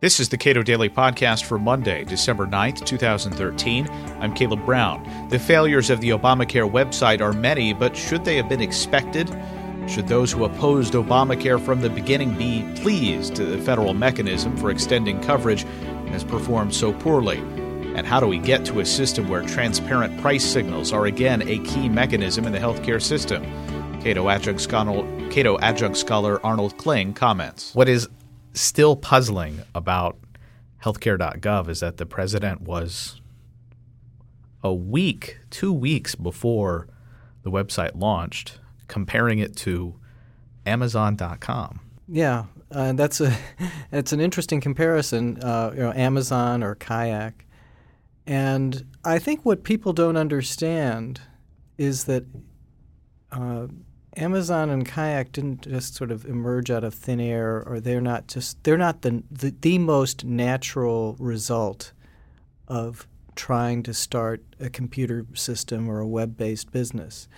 This is the Cato Daily Podcast for Monday, December 9th, 2013. I'm Caleb Brown. The failures of the Obamacare website are many, but should they have been expected? Should those who opposed Obamacare from the beginning be pleased that the federal mechanism for extending coverage has performed so poorly? And how do we get to a system where transparent price signals are again a key mechanism in the healthcare system? Cato adjunct Cato adjunct scholar Arnold Kling comments. What is still puzzling about healthcare.gov is that the president was a week, two weeks before the website launched, comparing it to Amazon.com. Yeah, uh, that's a that's an interesting comparison. Uh, you know, Amazon or Kayak, and I think what people don't understand is that uh, Amazon and Kayak didn't just sort of emerge out of thin air, or they're not just they're not the the, the most natural result of trying to start a computer system or a web-based business.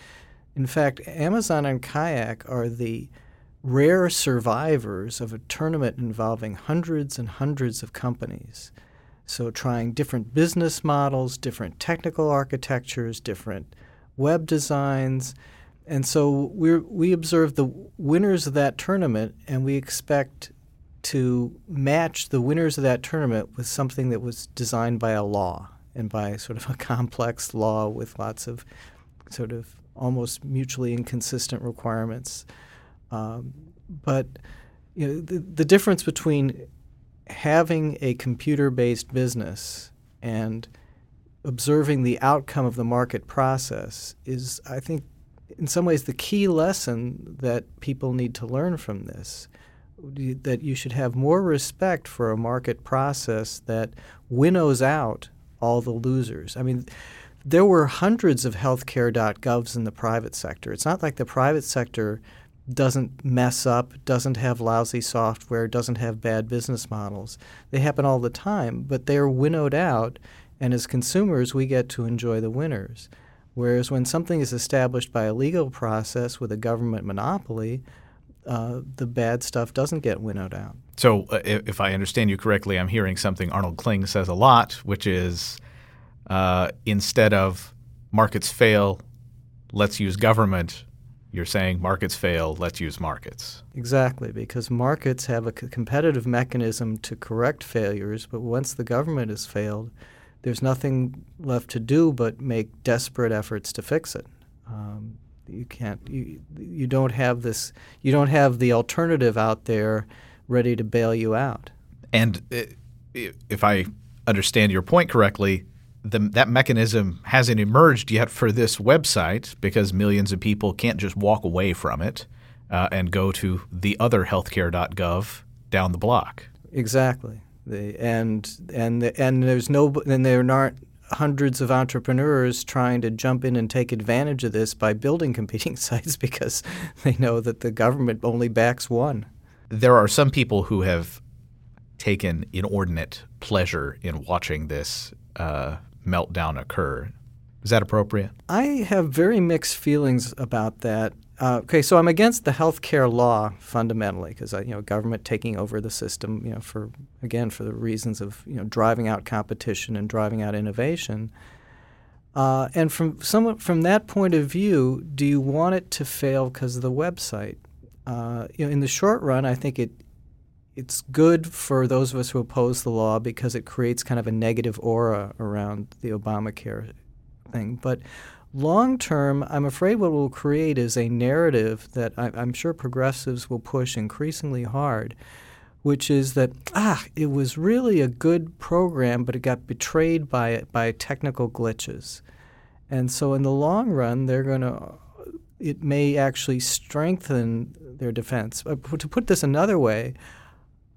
In fact, Amazon and Kayak are the rare survivors of a tournament involving hundreds and hundreds of companies. So, trying different business models, different technical architectures, different web designs and so we we observe the winners of that tournament, and we expect to match the winners of that tournament with something that was designed by a law and by sort of a complex law with lots of sort of almost mutually inconsistent requirements. Um, but you know, the, the difference between having a computer-based business and observing the outcome of the market process is, I think, in some ways, the key lesson that people need to learn from this that you should have more respect for a market process that winnows out all the losers. I mean, there were hundreds of healthcare.govs in the private sector. It's not like the private sector doesn't mess up, doesn't have lousy software, doesn't have bad business models. They happen all the time, but they're winnowed out, and as consumers, we get to enjoy the winners. Whereas when something is established by a legal process with a government monopoly, uh, the bad stuff doesn't get winnowed out. So, uh, if I understand you correctly, I'm hearing something Arnold Kling says a lot, which is uh, instead of markets fail, let's use government. You're saying markets fail, let's use markets. Exactly, because markets have a c- competitive mechanism to correct failures, but once the government has failed, there's nothing left to do but make desperate efforts to fix it. Um, you can't. You you don't have this. You don't have the alternative out there ready to bail you out. And if I understand your point correctly, the, that mechanism hasn't emerged yet for this website because millions of people can't just walk away from it uh, and go to the other healthcare.gov down the block. Exactly. And and and there's no and there aren't hundreds of entrepreneurs trying to jump in and take advantage of this by building competing sites because they know that the government only backs one. There are some people who have taken inordinate pleasure in watching this uh, meltdown occur. Is that appropriate? I have very mixed feelings about that. Uh, okay, so I'm against the health care law fundamentally because you know government taking over the system, you know, for again for the reasons of you know driving out competition and driving out innovation. Uh, and from some from that point of view, do you want it to fail because of the website? Uh, you know, in the short run, I think it it's good for those of us who oppose the law because it creates kind of a negative aura around the Obamacare thing. But Long term, I'm afraid what we'll create is a narrative that I, am sure progressives will push increasingly hard, which is that ah, it was really a good program, but it got betrayed by by technical glitches, and so in the long run, they're going to it may actually strengthen their defense. Uh, to put this another way,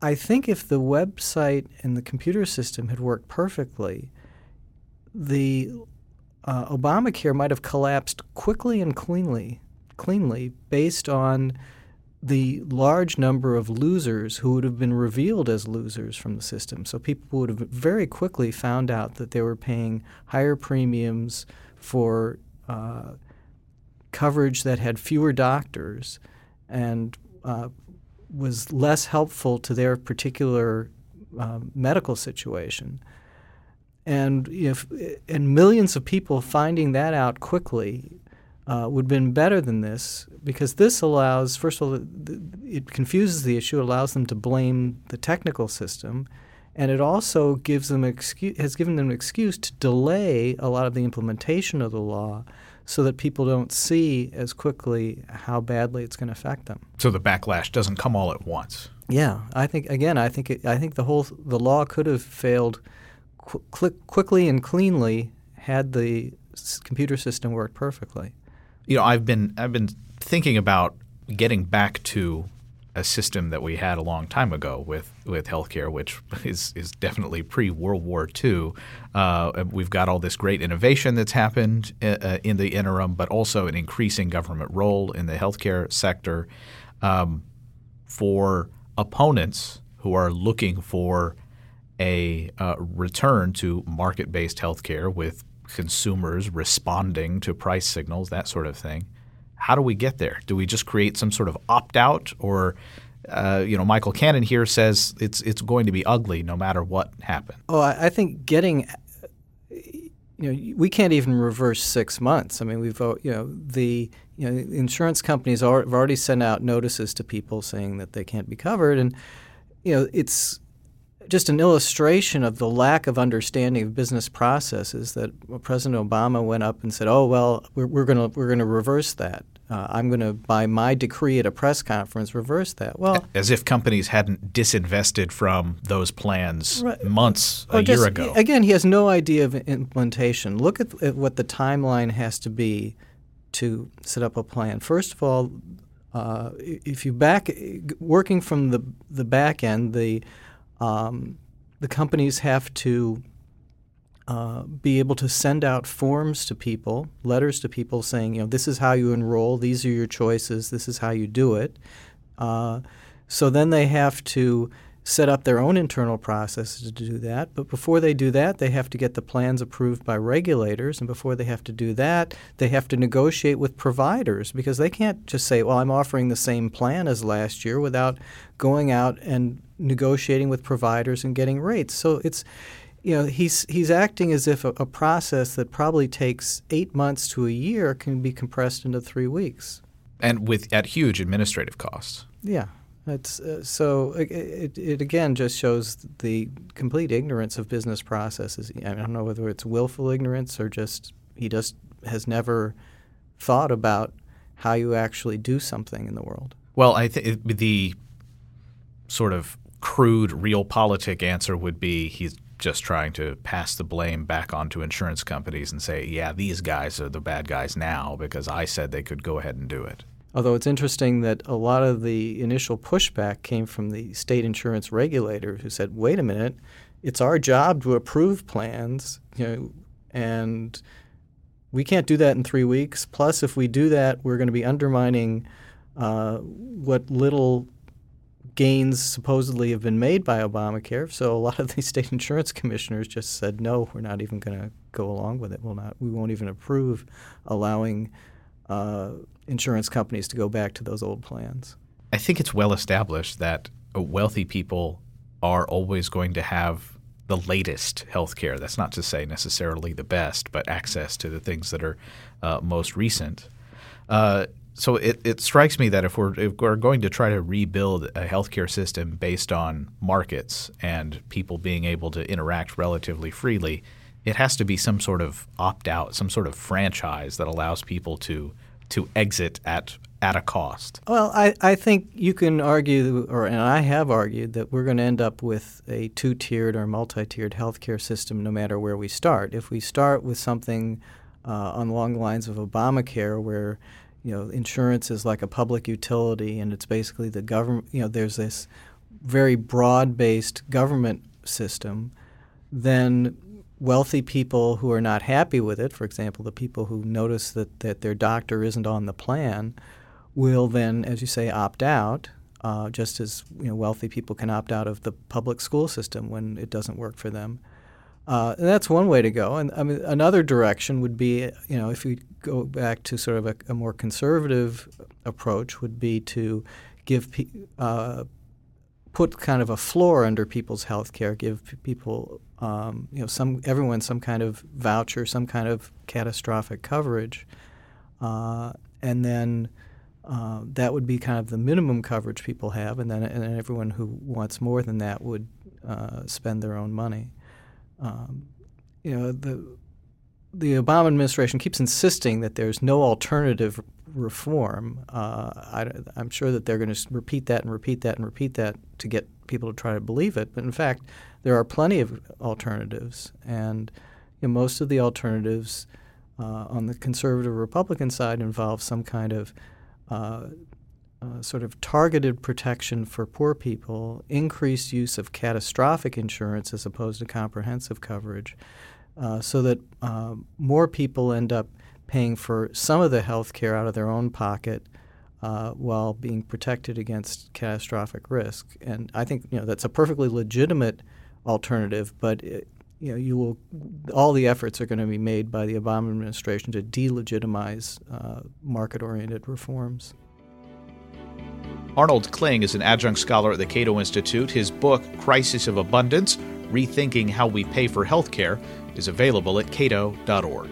I think if the website and the computer system had worked perfectly, the uh, Obamacare might have collapsed quickly and cleanly, cleanly based on the large number of losers who would have been revealed as losers from the system. So people would have very quickly found out that they were paying higher premiums for uh, coverage that had fewer doctors and uh, was less helpful to their particular uh, medical situation. And if and millions of people finding that out quickly uh, would have been better than this because this allows, first of all, it confuses the issue, allows them to blame the technical system, and it also gives them excuse, has given them an excuse to delay a lot of the implementation of the law so that people don't see as quickly how badly it's going to affect them. So the backlash doesn't come all at once. Yeah, I think again, I think it, I think the whole the law could have failed qu- quickly and cleanly had the computer system worked perfectly. You know, I've been I've been thinking about getting back to a system that we had a long time ago with with healthcare, which is is definitely pre World War II. Uh, we've got all this great innovation that's happened uh, uh, in the interim, but also an increasing government role in the healthcare sector. Um, for opponents who are looking for a uh, return to market based healthcare with consumers responding to price signals, that sort of thing. How do we get there? Do we just create some sort of opt out, or uh, you know, Michael Cannon here says it's it's going to be ugly no matter what happens. Oh, I, I think getting you know we can't even reverse six months. I mean, we've uh, you know the you know insurance companies have already sent out notices to people saying that they can't be covered, and you know it's just an illustration of the lack of understanding of business processes that President Obama went up and said, "Oh well, we're, we're going to we're going to reverse that. Uh, I'm going to, by my decree at a press conference, reverse that." Well, as if companies hadn't disinvested from those plans right. months a just, year ago. Again, he has no idea of implementation. Look at, at what the timeline has to be to set up a plan. First of all, uh, if you back working from the the back end, the um, the companies have to uh, be able to send out forms to people, letters to people saying, you know, this is how you enroll, these are your choices, this is how you do it. Uh, so then they have to set up their own internal processes to do that. But before they do that, they have to get the plans approved by regulators. And before they have to do that, they have to negotiate with providers because they can't just say, well, I'm offering the same plan as last year without going out and negotiating with providers and getting rates. So it's you know he's he's acting as if a, a process that probably takes eight months to a year can be compressed into three weeks, and with at huge administrative costs. Yeah, it's uh, so it, it, it, again just shows the complete ignorance of business processes. I don't know whether it's willful ignorance or just he just has never thought about how you actually do something in the world. Well, I think the sort of crude real politic answer would be he's just trying to pass the blame back onto insurance companies and say, yeah, these guys are the bad guys now because I said they could go ahead and do it. Although it's interesting that a lot of the initial pushback came from the state insurance regulator who said, "Wait a minute, it's our job to approve plans, you know, and we can't do that in three weeks. Plus, if we do that, we're going to be undermining uh, what little gains supposedly have been made by Obamacare. So a lot of these state insurance commissioners just said, no, we're not even going to go along with it. We'll not. We won't even approve allowing uh, insurance companies to go back to those old plans. I think it's well established that wealthy people are always going to have the latest health care. That's not to say necessarily the best, but access to the things that are uh, most recent. Uh, so it, it strikes me that if we're if we're going to try to rebuild a healthcare system based on markets and people being able to interact relatively freely, it has to be some sort of opt out, some sort of franchise that allows people to to exit at at a cost. Well, I, I think you can argue, or and I have argued that we're going to end up with a two tiered or multi tiered healthcare system no matter where we start. If we start with something uh, along the lines of Obamacare, where you know, insurance is like a public utility, and it's basically the government. You know, there's this very broad-based government system. Then wealthy people who are not happy with it, for example, the people who notice that, that their doctor isn't on the plan, will then, as you say, opt out. Uh, just as you know, wealthy people can opt out of the public school system when it doesn't work for them. Uh, and that's one way to go. And I mean, another direction would be, you know, if we go back to sort of a, a more conservative approach, would be to give uh, put kind of a floor under people's health care, give people, um, you know, some everyone some kind of voucher, some kind of catastrophic coverage, uh, and then uh, that would be kind of the minimum coverage people have, and then and everyone who wants more than that would uh, spend their own money. Um, you know, the the Obama administration keeps insisting that there's no alternative reform. Uh, I, am sure that they're going to repeat that and repeat that and repeat that to get people to try to believe it. But in fact, there are plenty of alternatives, and you know, most of the alternatives uh, on the conservative Republican side involve some kind of uh, uh, sort of targeted protection for poor people, increased use of catastrophic insurance as opposed to comprehensive coverage, uh, so that uh, more people end up paying for some of the health care out of their own pocket uh, while being protected against catastrophic risk. And I think you know that's a perfectly legitimate alternative, but it, you know you will all the efforts are going to be made by the Obama administration to delegitimize uh, market-oriented reforms. Arnold Kling is an adjunct scholar at the Cato Institute. His book, Crisis of Abundance Rethinking How We Pay for Healthcare, is available at cato.org.